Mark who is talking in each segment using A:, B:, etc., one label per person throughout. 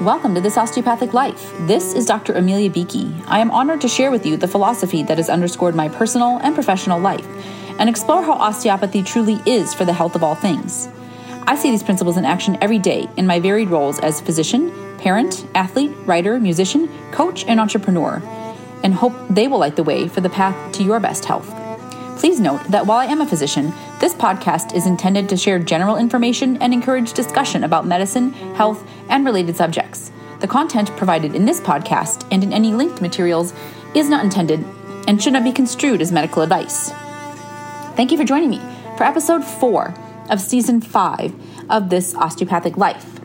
A: Welcome to This Osteopathic Life. This is Dr. Amelia Beakey. I am honored to share with you the philosophy that has underscored my personal and professional life and explore how osteopathy truly is for the health of all things. I see these principles in action every day in my varied roles as physician, parent, athlete, writer, musician, coach, and entrepreneur, and hope they will light the way for the path to your best health. Please note that while I am a physician, this podcast is intended to share general information and encourage discussion about medicine, health, and related subjects. The content provided in this podcast and in any linked materials is not intended and should not be construed as medical advice. Thank you for joining me for episode four of season five of This Osteopathic Life.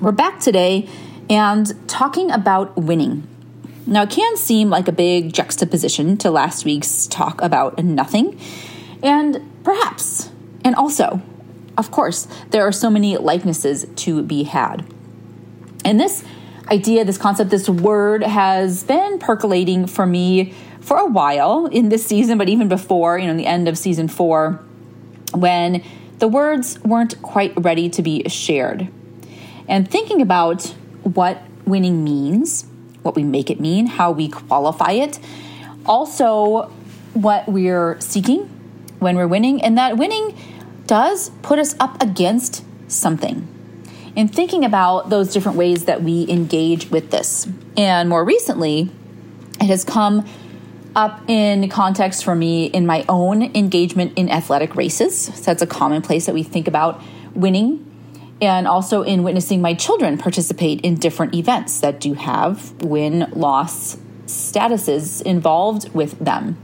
A: We're back today and talking about winning. Now, it can seem like a big juxtaposition to last week's talk about nothing, and perhaps, and also, of course, there are so many likenesses to be had. And this idea, this concept, this word has been percolating for me for a while in this season, but even before, you know, the end of season four, when the words weren't quite ready to be shared. And thinking about what winning means what we make it mean, how we qualify it, also what we're seeking when we're winning, and that winning does put us up against something. And thinking about those different ways that we engage with this. And more recently, it has come up in context for me in my own engagement in athletic races. So that's a common place that we think about winning and also in witnessing my children participate in different events that do have win loss statuses involved with them.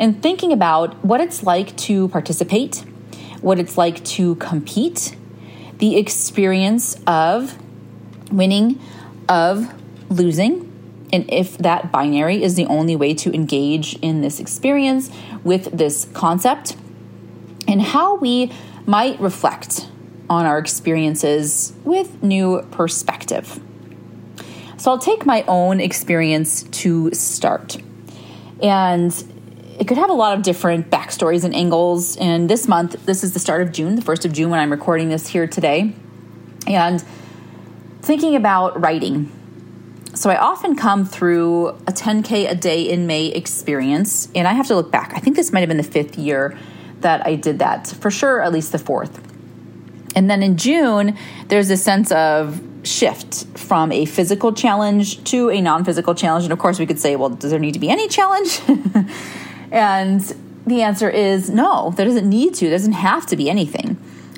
A: And thinking about what it's like to participate, what it's like to compete, the experience of winning, of losing, and if that binary is the only way to engage in this experience with this concept, and how we might reflect on our experiences with new perspective. So I'll take my own experience to start. And it could have a lot of different backstories and angles. And this month, this is the start of June, the 1st of June, when I'm recording this here today. And thinking about writing. So I often come through a 10K a day in May experience. And I have to look back. I think this might have been the fifth year that I did that. For sure, at least the fourth. And then in June, there's a sense of shift from a physical challenge to a non physical challenge. And of course, we could say, well, does there need to be any challenge? and the answer is no, there doesn't need to, there doesn't have to be anything.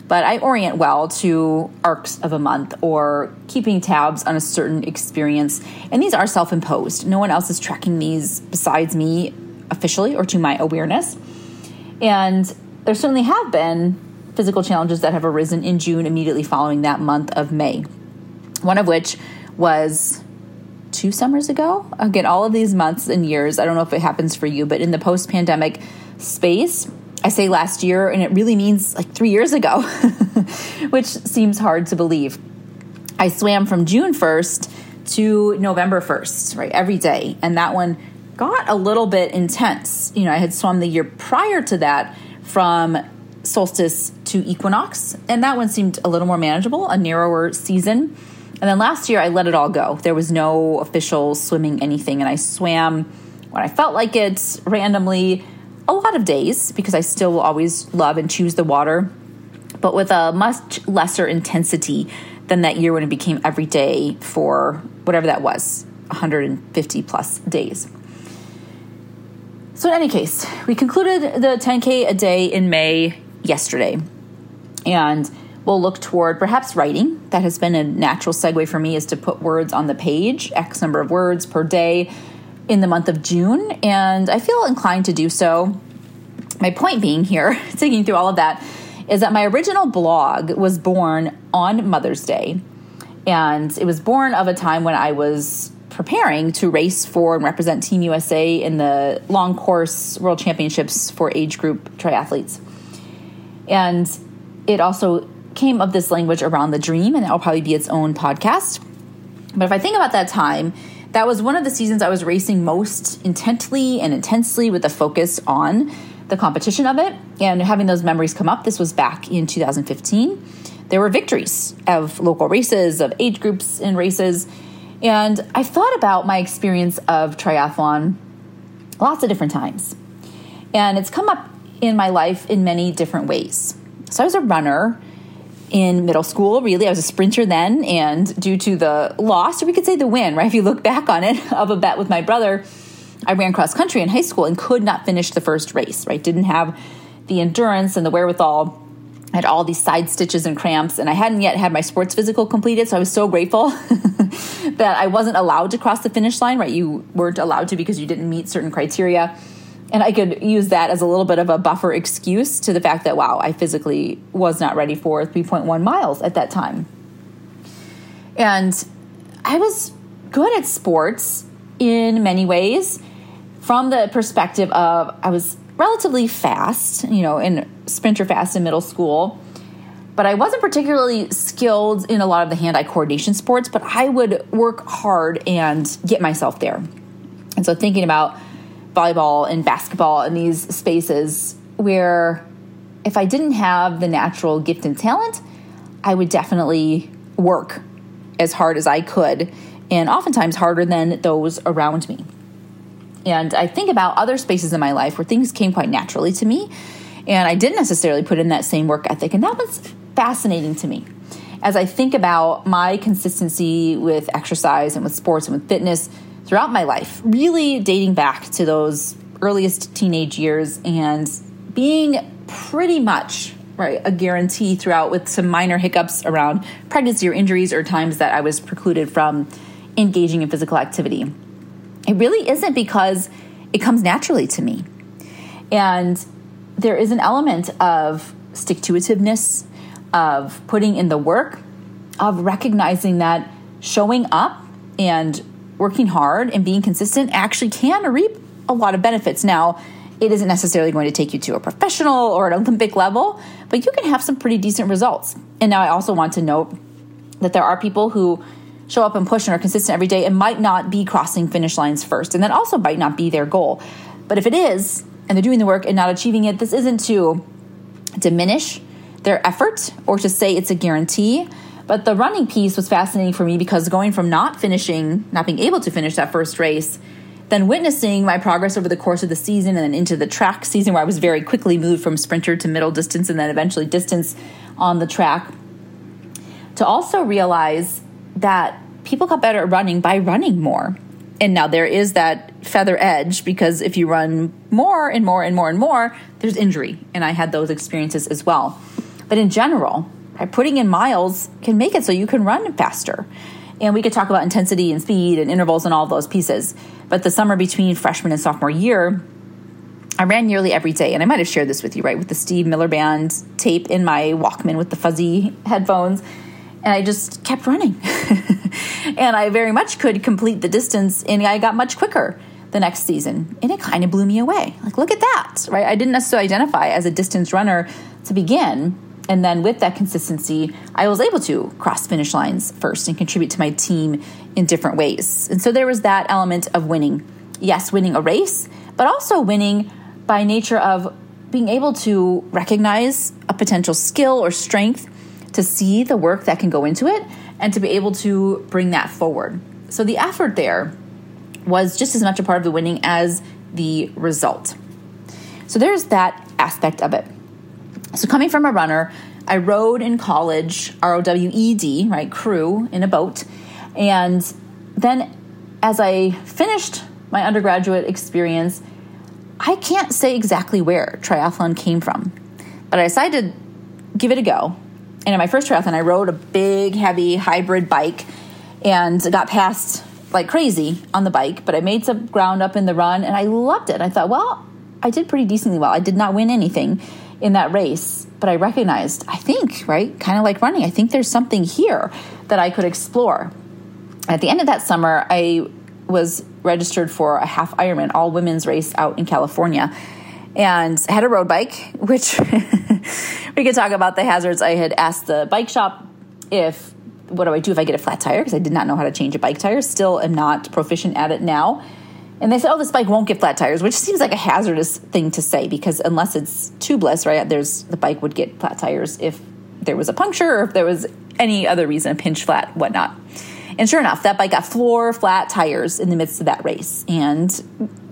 A: But I orient well to arcs of a month or keeping tabs on a certain experience. And these are self imposed. No one else is tracking these besides me officially or to my awareness. And there certainly have been physical challenges that have arisen in June immediately following that month of May. One of which was two summers ago. Again, all of these months and years, I don't know if it happens for you, but in the post pandemic space, I say last year, and it really means like three years ago, which seems hard to believe. I swam from June 1st to November 1st, right, every day. And that one got a little bit intense. You know, I had swum the year prior to that from solstice to equinox, and that one seemed a little more manageable, a narrower season. And then last year, I let it all go. There was no official swimming anything, and I swam when I felt like it randomly a lot of days because I still always love and choose the water, but with a much lesser intensity than that year when it became every day for whatever that was 150 plus days. So, in any case, we concluded the 10K a day in May yesterday. And we'll look toward perhaps writing. That has been a natural segue for me is to put words on the page, X number of words per day in the month of June. And I feel inclined to do so. My point being here, thinking through all of that, is that my original blog was born on Mother's Day. And it was born of a time when I was preparing to race for and represent Team USA in the long course world championships for age group triathletes. And it also came of this language around the dream, and that will probably be its own podcast. But if I think about that time, that was one of the seasons I was racing most intently and intensely with a focus on the competition of it and having those memories come up. This was back in 2015. there were victories of local races, of age groups in races. And I thought about my experience of triathlon lots of different times. And it's come up in my life in many different ways. So I was a runner in middle school, really. I was a sprinter then, and due to the loss, or we could say the win, right? If you look back on it, of a bet with my brother, I ran cross country in high school and could not finish the first race, right? Didn't have the endurance and the wherewithal. I had all these side stitches and cramps, and I hadn't yet had my sports physical completed, so I was so grateful that I wasn't allowed to cross the finish line, right? You weren't allowed to because you didn't meet certain criteria. And I could use that as a little bit of a buffer excuse to the fact that, wow, I physically was not ready for 3.1 miles at that time. And I was good at sports in many ways from the perspective of I was relatively fast, you know, in sprinter fast in middle school. But I wasn't particularly skilled in a lot of the hand eye coordination sports, but I would work hard and get myself there. And so thinking about volleyball and basketball in these spaces where if I didn't have the natural gift and talent, I would definitely work as hard as I could, and oftentimes harder than those around me. And I think about other spaces in my life where things came quite naturally to me, and I didn't necessarily put in that same work ethic, and that was fascinating to me. As I think about my consistency with exercise and with sports and with fitness, throughout my life, really dating back to those earliest teenage years and being pretty much right a guarantee throughout with some minor hiccups around pregnancy or injuries or times that I was precluded from engaging in physical activity. It really isn't because it comes naturally to me. And there is an element of stick to itiveness, of putting in the work, of recognizing that showing up and working hard and being consistent actually can reap a lot of benefits. Now, it isn't necessarily going to take you to a professional or an Olympic level, but you can have some pretty decent results. And now I also want to note that there are people who show up and push and are consistent every day and might not be crossing finish lines first, and that also might not be their goal. But if it is, and they're doing the work and not achieving it, this isn't to diminish their effort or to say it's a guarantee, but the running piece was fascinating for me because going from not finishing, not being able to finish that first race, then witnessing my progress over the course of the season and then into the track season where I was very quickly moved from sprinter to middle distance and then eventually distance on the track, to also realize that people got better at running by running more. And now there is that feather edge because if you run more and more and more and more, there's injury. And I had those experiences as well. But in general, Putting in miles can make it so you can run faster. And we could talk about intensity and speed and intervals and all those pieces. But the summer between freshman and sophomore year, I ran nearly every day. And I might have shared this with you, right? With the Steve Miller Band tape in my Walkman with the fuzzy headphones. And I just kept running. and I very much could complete the distance, and I got much quicker the next season. And it kind of blew me away. Like, look at that, right? I didn't necessarily identify as a distance runner to begin and then with that consistency, I was able to cross finish lines first and contribute to my team in different ways. And so there was that element of winning. Yes, winning a race, but also winning by nature of being able to recognize a potential skill or strength to see the work that can go into it and to be able to bring that forward. So the effort there was just as much a part of the winning as the result. So there's that aspect of it. So, coming from a runner, I rowed in college, R O W E D, right, crew in a boat. And then as I finished my undergraduate experience, I can't say exactly where triathlon came from, but I decided to give it a go. And in my first triathlon, I rode a big, heavy hybrid bike and got passed like crazy on the bike, but I made some ground up in the run and I loved it. I thought, well, I did pretty decently well. I did not win anything in that race, but I recognized, I think, right, kind of like running, I think there's something here that I could explore. At the end of that summer, I was registered for a half Ironman, all women's race out in California, and had a road bike, which we could talk about the hazards. I had asked the bike shop if what do I do if I get a flat tire because I did not know how to change a bike tire. Still am not proficient at it now. And they said, oh, this bike won't get flat tires, which seems like a hazardous thing to say because unless it's tubeless, right, there's the bike would get flat tires if there was a puncture or if there was any other reason, a pinch flat, whatnot. And sure enough, that bike got floor flat tires in the midst of that race. And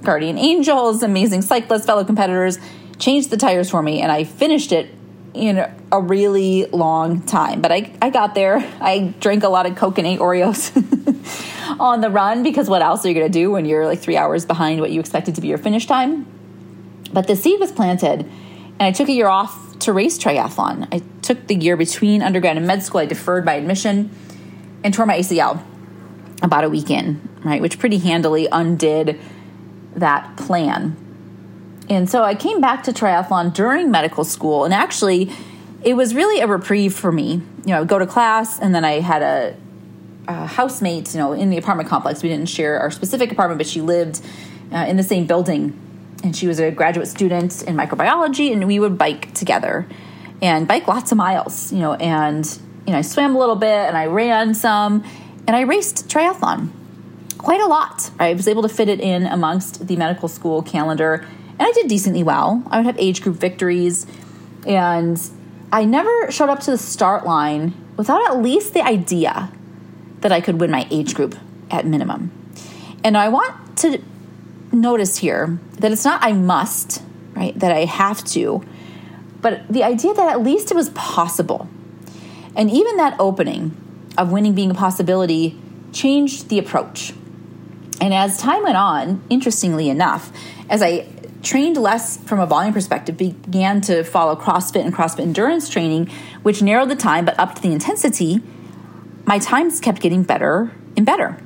A: Guardian Angels, amazing cyclists, fellow competitors, changed the tires for me, and I finished it in a really long time. But I, I got there. I drank a lot of Coke and ate Oreos on the run because what else are you going to do when you're like three hours behind what you expected to be your finish time? But the seed was planted, and I took a year off to race triathlon. I took the year between undergrad and med school. I deferred my admission and tore my ACL about a week in, right, which pretty handily undid that plan. And so I came back to triathlon during medical school, and actually, it was really a reprieve for me. You know, I would go to class, and then I had a, a housemate, you know, in the apartment complex. We didn't share our specific apartment, but she lived uh, in the same building, and she was a graduate student in microbiology, and we would bike together and bike lots of miles, you know, and you know, I swam a little bit and I ran some, and I raced triathlon quite a lot. I was able to fit it in amongst the medical school calendar, and I did decently well. I would have age group victories, and I never showed up to the start line without at least the idea that I could win my age group at minimum. And I want to notice here that it's not I must, right, that I have to, but the idea that at least it was possible. And even that opening of winning being a possibility changed the approach. And as time went on, interestingly enough, as I trained less from a volume perspective, began to follow CrossFit and CrossFit endurance training, which narrowed the time but upped the intensity, my times kept getting better and better.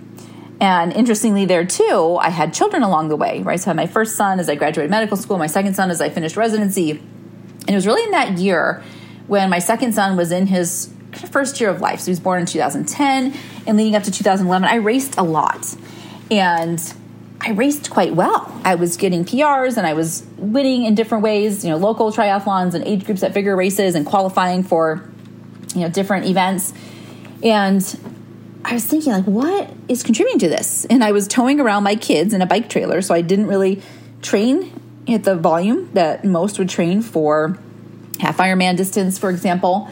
A: And interestingly, there too, I had children along the way, right? So I had my first son as I graduated medical school, my second son as I finished residency. And it was really in that year when my second son was in his first year of life. So he was born in 2010, and leading up to 2011, I raced a lot. And I raced quite well. I was getting PRs and I was winning in different ways, you know, local triathlons and age groups at bigger races and qualifying for, you know, different events. And I was thinking, like, what is contributing to this? And I was towing around my kids in a bike trailer, so I didn't really train at the volume that most would train for half Ironman distance, for example.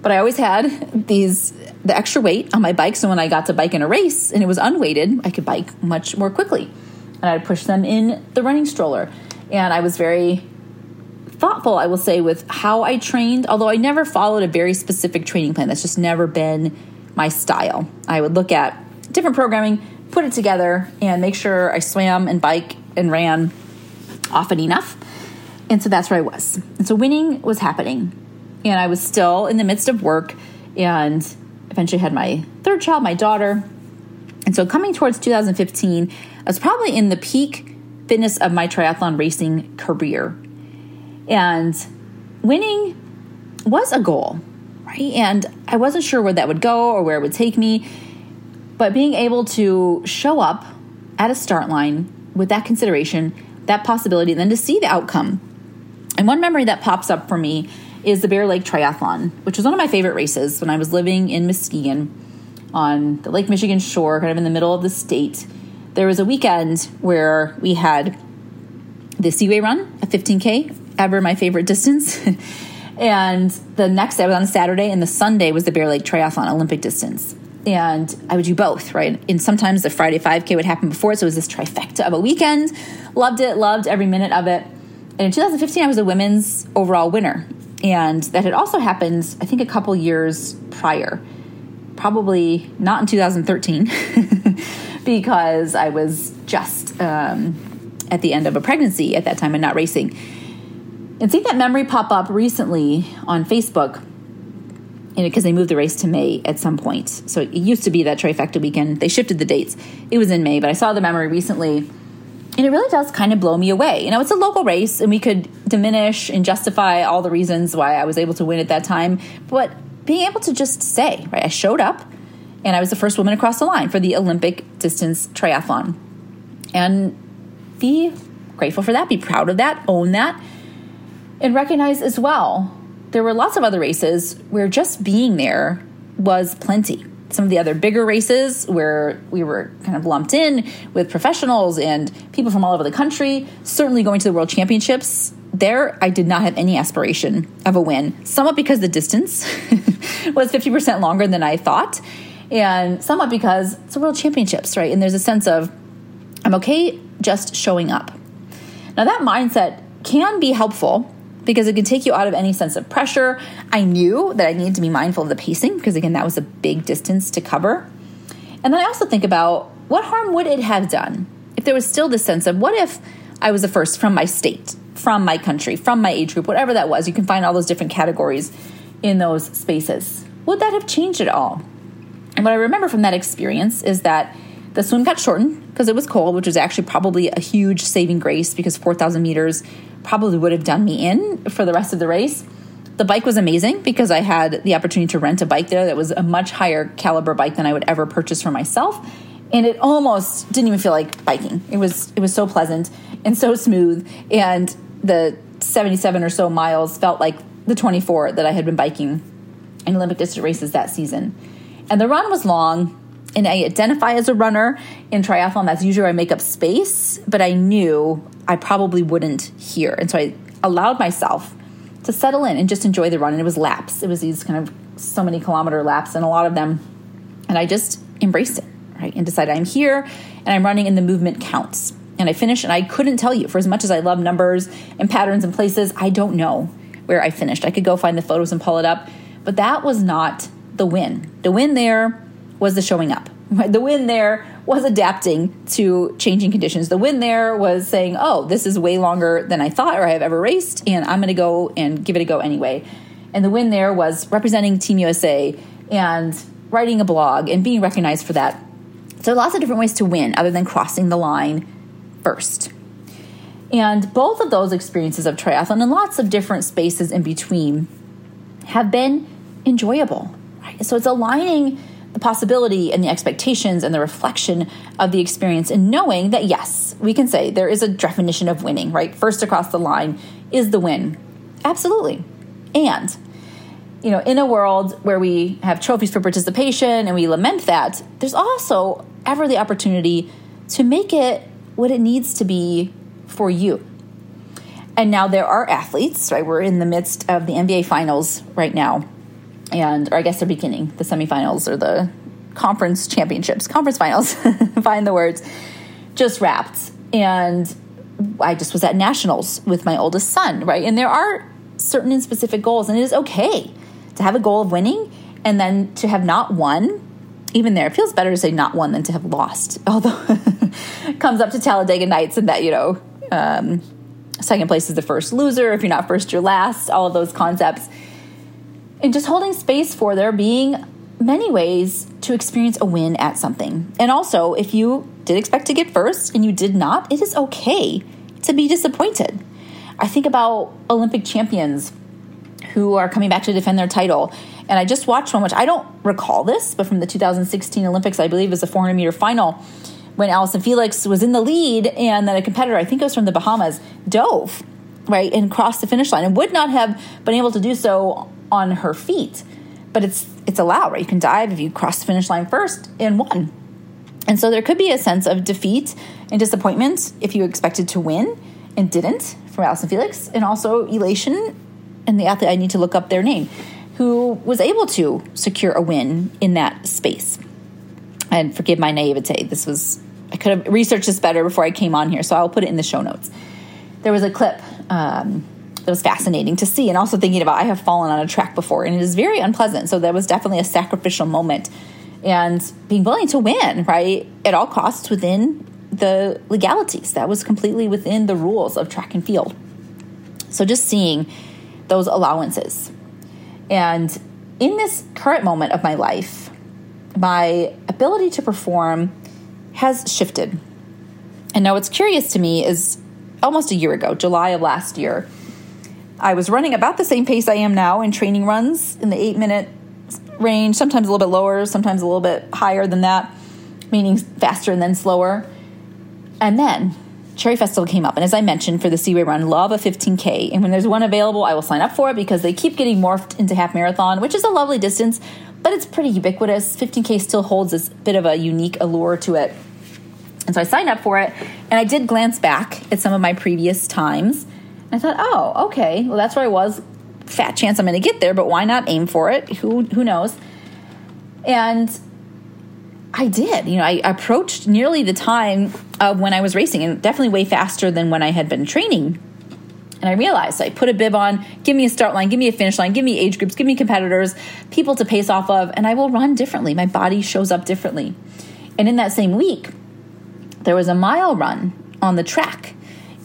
A: But I always had these the extra weight on my bike, so when I got to bike in a race and it was unweighted, I could bike much more quickly. And I'd push them in the running stroller. And I was very thoughtful, I will say, with how I trained, although I never followed a very specific training plan. That's just never been my style. I would look at different programming, put it together, and make sure I swam and bike and ran often enough. And so that's where I was. And so winning was happening and I was still in the midst of work and eventually had my third child, my daughter. And so coming towards 2015, I was probably in the peak fitness of my triathlon racing career. And winning was a goal, right? And I wasn't sure where that would go or where it would take me. But being able to show up at a start line with that consideration, that possibility, and then to see the outcome. And one memory that pops up for me is the Bear Lake Triathlon, which was one of my favorite races when I was living in Muskegon on the Lake Michigan shore, kind of in the middle of the state. There was a weekend where we had the Seaway Run, a 15K, ever my favorite distance. and the next day was on Saturday, and the Sunday was the Bear Lake Triathlon Olympic distance. And I would do both, right? And sometimes the Friday 5K would happen before, so it was this trifecta of a weekend. Loved it, loved every minute of it. And in 2015, I was a women's overall winner and that had also happened, I think, a couple years prior. Probably not in 2013, because I was just um, at the end of a pregnancy at that time and not racing. And seeing that memory pop up recently on Facebook, you know, because they moved the race to May at some point. So it used to be that trifecta weekend. They shifted the dates. It was in May, but I saw the memory recently and it really does kind of blow me away. You know, it's a local race, and we could diminish and justify all the reasons why I was able to win at that time. But being able to just say, right, I showed up and I was the first woman across the line for the Olympic distance triathlon. And be grateful for that, be proud of that, own that, and recognize as well there were lots of other races where just being there was plenty some of the other bigger races where we were kind of lumped in with professionals and people from all over the country. Certainly going to the World Championships, there I did not have any aspiration of a win, somewhat because the distance was 50% longer than I thought, and somewhat because it's a world championships, right? And there's a sense of I'm okay just showing up. Now, that mindset can be helpful because it could take you out of any sense of pressure. I knew that I needed to be mindful of the pacing because, again, that was a big distance to cover. And then I also think about what harm would it have done if there was still this sense of what if I was the first from my state, from my country, from my age group, whatever that was. You can find all those different categories in those spaces. Would that have changed at all? And what I remember from that experience is that the swim got shortened because it was cold, which was actually probably a huge saving grace because 4,000 meters probably would have done me in for the rest of the race. The bike was amazing because I had the opportunity to rent a bike there that was a much higher caliber bike than I would ever purchase for myself. And it almost didn't even feel like biking. It was it was so pleasant and so smooth and the 77 or so miles felt like the 24 that I had been biking in Olympic distance races that season. And the run was long, and I identify as a runner in triathlon. That's usually I make up space, but I knew I probably wouldn't here. And so I allowed myself to settle in and just enjoy the run. And it was laps. It was these kind of so many kilometer laps and a lot of them. And I just embraced it, right? And decided I'm here and I'm running and the movement counts. And I finished and I couldn't tell you for as much as I love numbers and patterns and places, I don't know where I finished. I could go find the photos and pull it up, but that was not the win. The win there was the showing up. The win there was adapting to changing conditions. The win there was saying, oh, this is way longer than I thought or I have ever raced, and I'm going to go and give it a go anyway. And the win there was representing Team USA and writing a blog and being recognized for that. So, lots of different ways to win other than crossing the line first. And both of those experiences of triathlon and lots of different spaces in between have been enjoyable. Right? So, it's aligning the possibility and the expectations and the reflection of the experience and knowing that yes, we can say there is a definition of winning, right? First across the line is the win. Absolutely. And you know, in a world where we have trophies for participation and we lament that, there's also ever the opportunity to make it what it needs to be for you. And now there are athletes, right? We're in the midst of the NBA finals right now and or I guess they're beginning the semifinals or the conference championships, conference finals. Find the words. Just wrapped, and I just was at nationals with my oldest son, right? And there are certain and specific goals, and it is okay to have a goal of winning, and then to have not won. Even there, it feels better to say not won than to have lost. Although comes up to Talladega Nights, and that you know. Um, second place is the first loser. If you're not first, you're last. All of those concepts and just holding space for there being many ways to experience a win at something. And also, if you did expect to get first and you did not, it is okay to be disappointed. I think about Olympic champions who are coming back to defend their title. And I just watched one, which I don't recall this, but from the 2016 Olympics, I believe, is a 400 meter final when Allyson Felix was in the lead and then a competitor, I think it was from the Bahamas, dove, right, and crossed the finish line and would not have been able to do so on her feet. But it's it's allowed, right? You can dive if you cross the finish line first and won. And so there could be a sense of defeat and disappointment if you expected to win and didn't from Allyson Felix, and also elation and the athlete I need to look up their name, who was able to secure a win in that space. And forgive my naivete. This was I could have researched this better before I came on here, so I'll put it in the show notes. There was a clip um, that was fascinating to see. And also thinking about I have fallen on a track before and it is very unpleasant. So that was definitely a sacrificial moment. And being willing to win, right, at all costs within the legalities. That was completely within the rules of track and field. So just seeing those allowances. And in this current moment of my life, my ability to perform has shifted. And now what's curious to me is almost a year ago, July of last year, I was running about the same pace I am now in training runs in the eight minute range, sometimes a little bit lower, sometimes a little bit higher than that, meaning faster and then slower. And then Cherry Festival came up, and as I mentioned for the Seaway Run, love a 15K. And when there's one available, I will sign up for it because they keep getting morphed into half marathon, which is a lovely distance, but it's pretty ubiquitous. 15K still holds this bit of a unique allure to it. And so I signed up for it, and I did glance back at some of my previous times I thought, oh, okay, well, that's where I was. Fat chance I'm going to get there, but why not aim for it? Who who knows? And I did. You know, I approached nearly the time of when I was racing, and definitely way faster than when I had been training. And I realized I put a bib on, give me a start line, give me a finish line, give me age groups, give me competitors, people to pace off of, and I will run differently. My body shows up differently. And in that same week, there was a mile run on the track.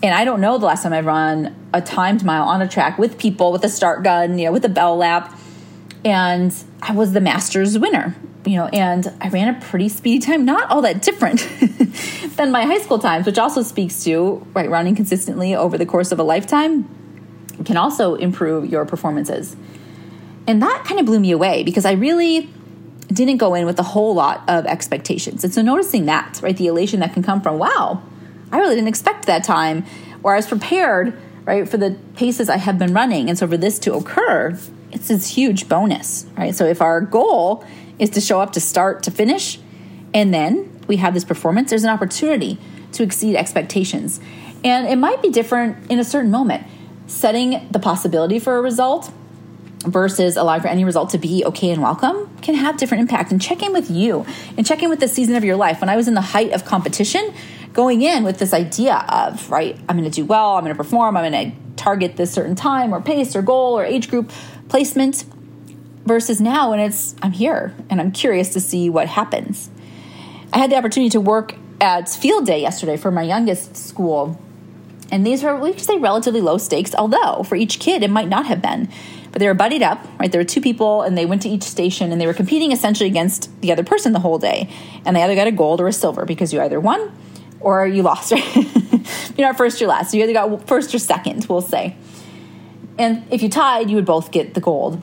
A: And I don't know the last time I've run a timed mile on a track with people, with a start gun, you know, with a bell lap. And I was the Masters winner, you know, and I ran a pretty speedy time, not all that different than my high school times, which also speaks to, right, running consistently over the course of a lifetime can also improve your performances. And that kind of blew me away because I really didn't go in with a whole lot of expectations. And so noticing that, right, the elation that can come from, wow, I really didn't expect that time, or I was prepared, right, for the paces I have been running. And so for this to occur, it's this huge bonus, right? So if our goal is to show up to start to finish, and then we have this performance, there's an opportunity to exceed expectations. And it might be different in a certain moment. Setting the possibility for a result versus allowing for any result to be okay and welcome can have different impact and check in with you and check in with the season of your life when i was in the height of competition going in with this idea of right i'm going to do well i'm going to perform i'm going to target this certain time or pace or goal or age group placement versus now when it's i'm here and i'm curious to see what happens i had the opportunity to work at field day yesterday for my youngest school and these were, we could say relatively low stakes although for each kid it might not have been but they were buddied up, right? There were two people and they went to each station and they were competing essentially against the other person the whole day. And they either got a gold or a silver because you either won or you lost, right? you're not first or last. You either got first or second, we'll say. And if you tied, you would both get the gold.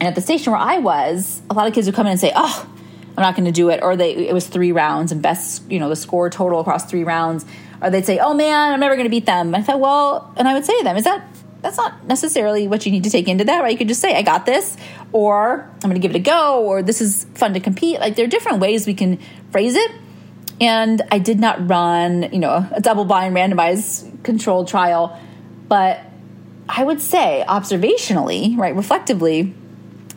A: And at the station where I was, a lot of kids would come in and say, "Oh, I'm not going to do it," or they it was three rounds and best, you know, the score total across three rounds, or they'd say, "Oh man, I'm never going to beat them." I thought, well, and I would say to them, "Is that that's not necessarily what you need to take into that, right? You could just say, I got this, or I'm going to give it a go, or this is fun to compete. Like there are different ways we can phrase it. And I did not run, you know, a double blind randomized controlled trial, but I would say observationally, right, reflectively,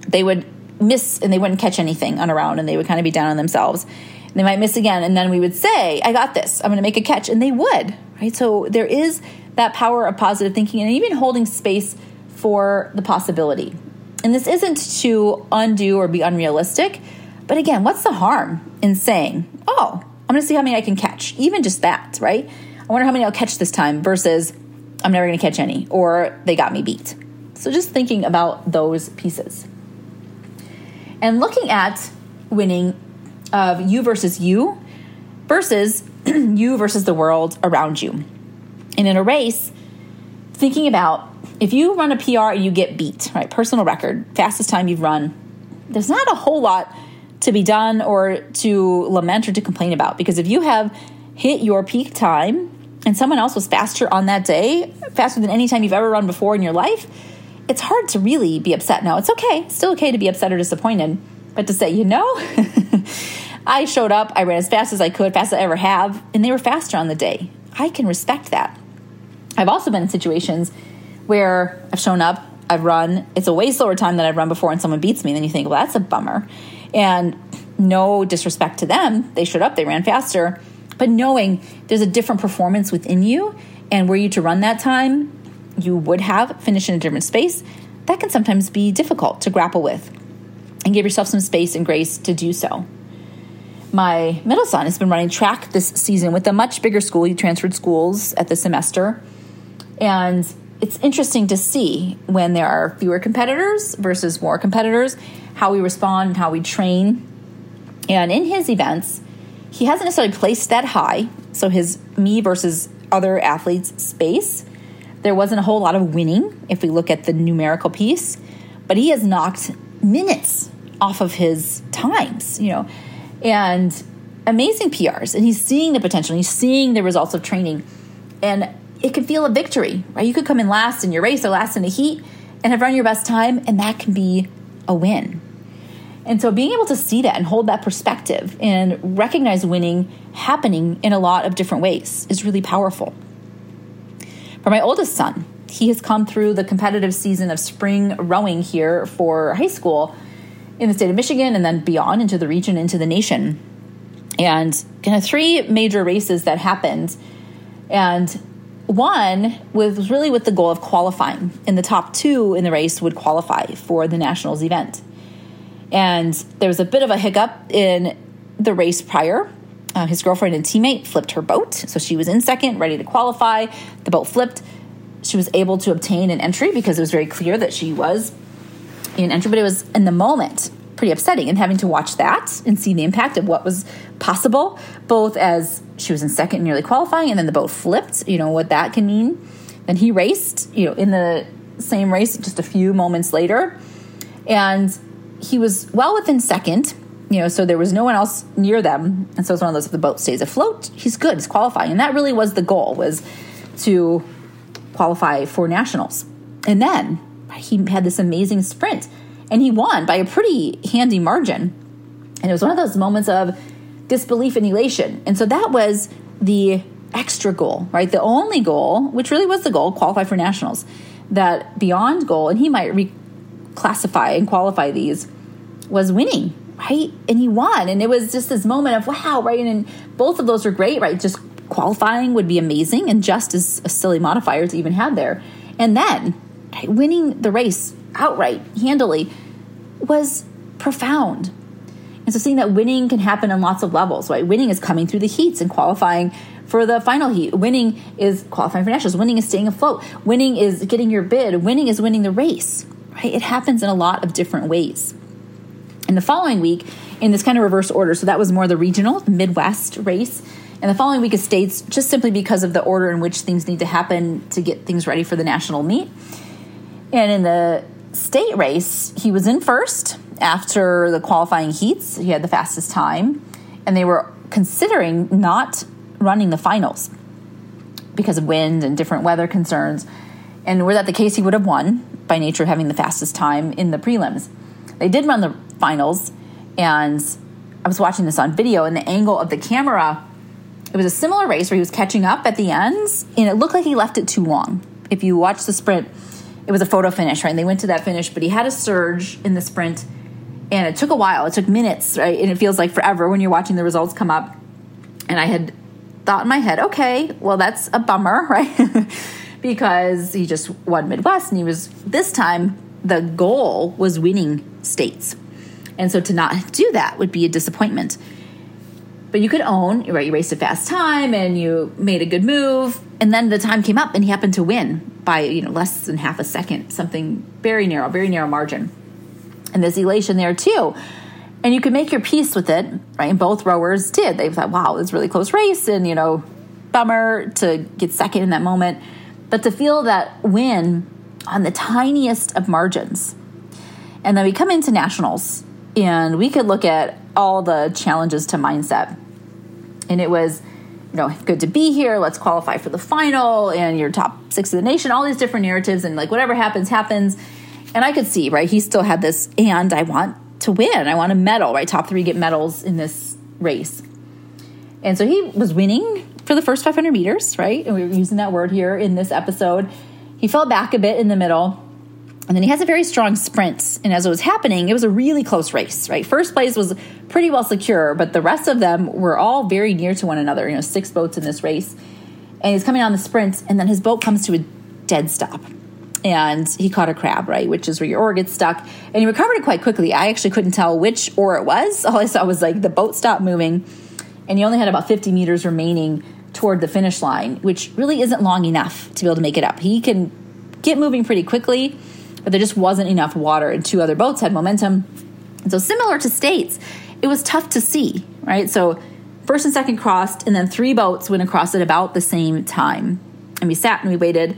A: they would miss and they wouldn't catch anything on a round and they would kind of be down on themselves. And they might miss again. And then we would say, I got this, I'm going to make a catch. And they would, right? So there is that power of positive thinking and even holding space for the possibility. And this isn't to undo or be unrealistic, but again, what's the harm in saying, oh, I'm going to see how many I can catch? Even just that, right? I wonder how many I'll catch this time versus I'm never going to catch any or they got me beat. So just thinking about those pieces. And looking at winning of you versus you versus you versus the world around you. And in a race, thinking about if you run a PR and you get beat, right? Personal record, fastest time you've run, there's not a whole lot to be done or to lament or to complain about because if you have hit your peak time and someone else was faster on that day, faster than any time you've ever run before in your life, it's hard to really be upset. Now, it's okay, it's still okay to be upset or disappointed, but to say, you know, I showed up, I ran as fast as I could, fast as I ever have, and they were faster on the day. I can respect that. I've also been in situations where I've shown up, I've run, it's a way slower time than I've run before, and someone beats me. And then you think, well, that's a bummer. And no disrespect to them, they showed up, they ran faster. But knowing there's a different performance within you, and were you to run that time, you would have finished in a different space, that can sometimes be difficult to grapple with. And give yourself some space and grace to do so. My middle son has been running track this season with a much bigger school. He transferred schools at the semester and it's interesting to see when there are fewer competitors versus more competitors, how we respond and how we train. And in his events, he hasn't necessarily placed that high. So his me versus other athletes space, there wasn't a whole lot of winning if we look at the numerical piece, but he has knocked minutes off of his times, you know, and amazing PRs. And he's seeing the potential, he's seeing the results of training. And it can feel a victory, right? You could come in last in your race or last in the heat and have run your best time, and that can be a win. And so being able to see that and hold that perspective and recognize winning happening in a lot of different ways is really powerful. For my oldest son, he has come through the competitive season of spring rowing here for high school in the state of Michigan and then beyond into the region, into the nation. And kind of three major races that happened. And one was really with the goal of qualifying, and the top two in the race would qualify for the Nationals event. And there was a bit of a hiccup in the race prior. Uh, his girlfriend and teammate flipped her boat, so she was in second, ready to qualify. The boat flipped. She was able to obtain an entry because it was very clear that she was in entry, but it was in the moment pretty upsetting and having to watch that and see the impact of what was possible, both as she was in second, nearly qualifying, and then the boat flipped, you know, what that can mean. Then he raced, you know, in the same race just a few moments later. And he was well within second, you know, so there was no one else near them. And so it's one of those if the boat stays afloat, he's good, he's qualifying. And that really was the goal was to qualify for nationals. And then he had this amazing sprint and he won by a pretty handy margin. And it was one of those moments of disbelief and elation. And so that was the extra goal, right? The only goal, which really was the goal, qualify for nationals. That beyond goal, and he might reclassify and qualify these, was winning, right? And he won. And it was just this moment of wow, right? And both of those are great, right? Just qualifying would be amazing and just as a silly modifier to even have there. And then right, winning the race outright, handily, was profound. And so seeing that winning can happen on lots of levels, right? Winning is coming through the heats and qualifying for the final heat. Winning is qualifying for nationals. Winning is staying afloat. Winning is getting your bid. Winning is winning the race, right? It happens in a lot of different ways. In the following week, in this kind of reverse order, so that was more the regional, Midwest race. And the following week is states just simply because of the order in which things need to happen to get things ready for the national meet. And in the state race, he was in first after the qualifying heats. He had the fastest time, and they were considering not running the finals because of wind and different weather concerns. And were that the case, he would have won by nature of having the fastest time in the prelims. They did run the finals, and I was watching this on video, and the angle of the camera, it was a similar race where he was catching up at the ends, and it looked like he left it too long. If you watch the sprint, it was a photo finish, right? And they went to that finish, but he had a surge in the sprint and it took a while. It took minutes, right? And it feels like forever when you're watching the results come up. And I had thought in my head, okay, well, that's a bummer, right? Because he just won Midwest and he was, this time, the goal was winning states. And so to not do that would be a disappointment. But you could own, right? You raced a fast time and you made a good move. And then the time came up and he happened to win by you know less than half a second, something very narrow, very narrow margin. And there's elation there too. And you can make your peace with it, right? And both rowers did. They thought, wow, it's really close race, and you know, bummer to get second in that moment. But to feel that win on the tiniest of margins. And then we come into nationals and we could look at all the challenges to mindset. And it was you know, good to be here. Let's qualify for the final and you're top six of the nation, all these different narratives. And like whatever happens, happens. And I could see, right? He still had this, and I want to win. I want a medal, right? Top three get medals in this race. And so he was winning for the first 500 meters, right? And we were using that word here in this episode. He fell back a bit in the middle and then he has a very strong sprint. And as it was happening, it was a really close race, right? First place was pretty well secure, but the rest of them were all very near to one another. You know, six boats in this race. And he's coming on the sprint, and then his boat comes to a dead stop. And he caught a crab, right? Which is where your oar gets stuck. And he recovered it quite quickly. I actually couldn't tell which oar it was. All I saw was like the boat stopped moving, and he only had about 50 meters remaining toward the finish line, which really isn't long enough to be able to make it up. He can get moving pretty quickly but there just wasn't enough water, and two other boats had momentum. And so, similar to states, it was tough to see, right? So, first and second crossed, and then three boats went across at about the same time. And we sat and we waited,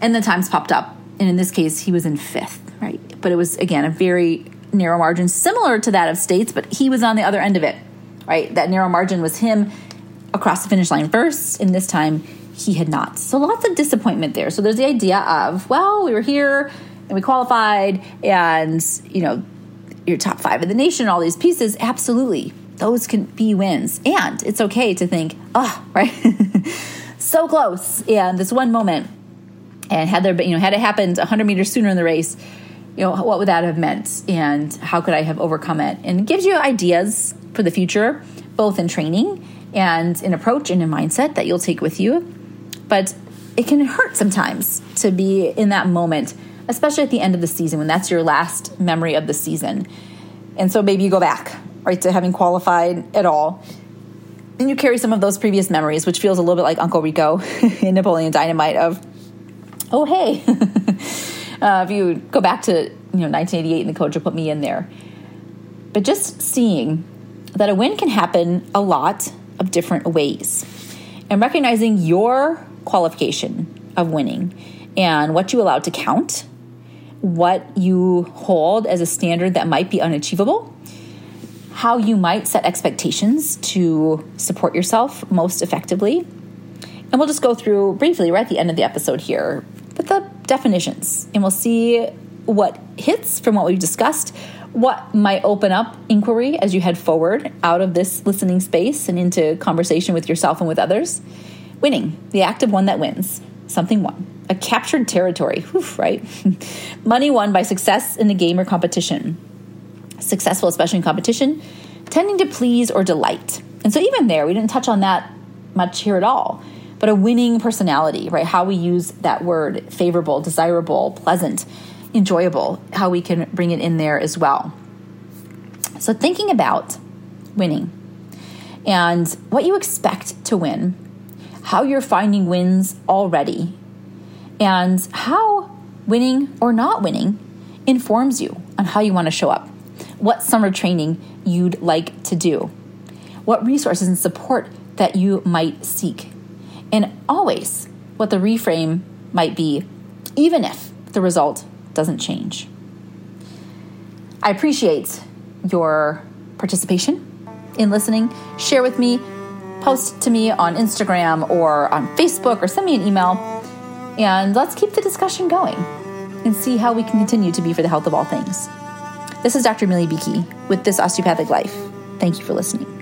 A: and the times popped up. And in this case, he was in fifth, right? But it was, again, a very narrow margin, similar to that of states, but he was on the other end of it, right? That narrow margin was him across the finish line first, and this time he had not. So lots of disappointment there. So there's the idea of, well, we were here, and we qualified and you know your top five in the nation all these pieces absolutely those can be wins and it's okay to think oh right so close and this one moment And had there been, you know, had it happened 100 meters sooner in the race, you know, what would that have meant? And how could I have overcome it? And it gives you ideas for the future, both in training and an approach and a mindset that you'll take with you. But it can hurt sometimes to be in that moment, especially at the end of the season when that's your last memory of the season. And so maybe you go back, right, to having qualified at all. And you carry some of those previous memories, which feels a little bit like Uncle Rico in Napoleon Dynamite of, oh, hey. uh, if you go back to you know 1988 and the coach will put me in there. But just seeing that a win can happen a lot of different ways and recognizing your qualification of winning and what you allow to count, what you hold as a standard that might be unachievable, how you might set expectations to support yourself most effectively. And we'll just go through briefly right at the end of the episode here with the definitions, and we'll see what hits from what we've discussed, what might open up inquiry as you head forward out of this listening space and into conversation with yourself and with others. Winning, the act of one that wins, something won, a captured territory, Whew, right? Money won by success in a game or competition. Successful, especially in competition, tending to please or delight. And so, even there, we didn't touch on that much here at all. But a winning personality, right? How we use that word favorable, desirable, pleasant enjoyable, how we can bring it in there as well. So, thinking about winning and what you expect to win, how you're finding wins already, and how winning or not winning informs you on how you want to show up, what summer training you'd like to do, what resources and support that you might seek, and always what the reframe might be, even if the result doesn't change. I appreciate your participation in listening. Share with me, post to me on Instagram or on Facebook, or send me an email. And let's keep the discussion going and see how we can continue to be for the health of all things. This is Dr. Millie Beakey with This Osteopathic Life. Thank you for listening.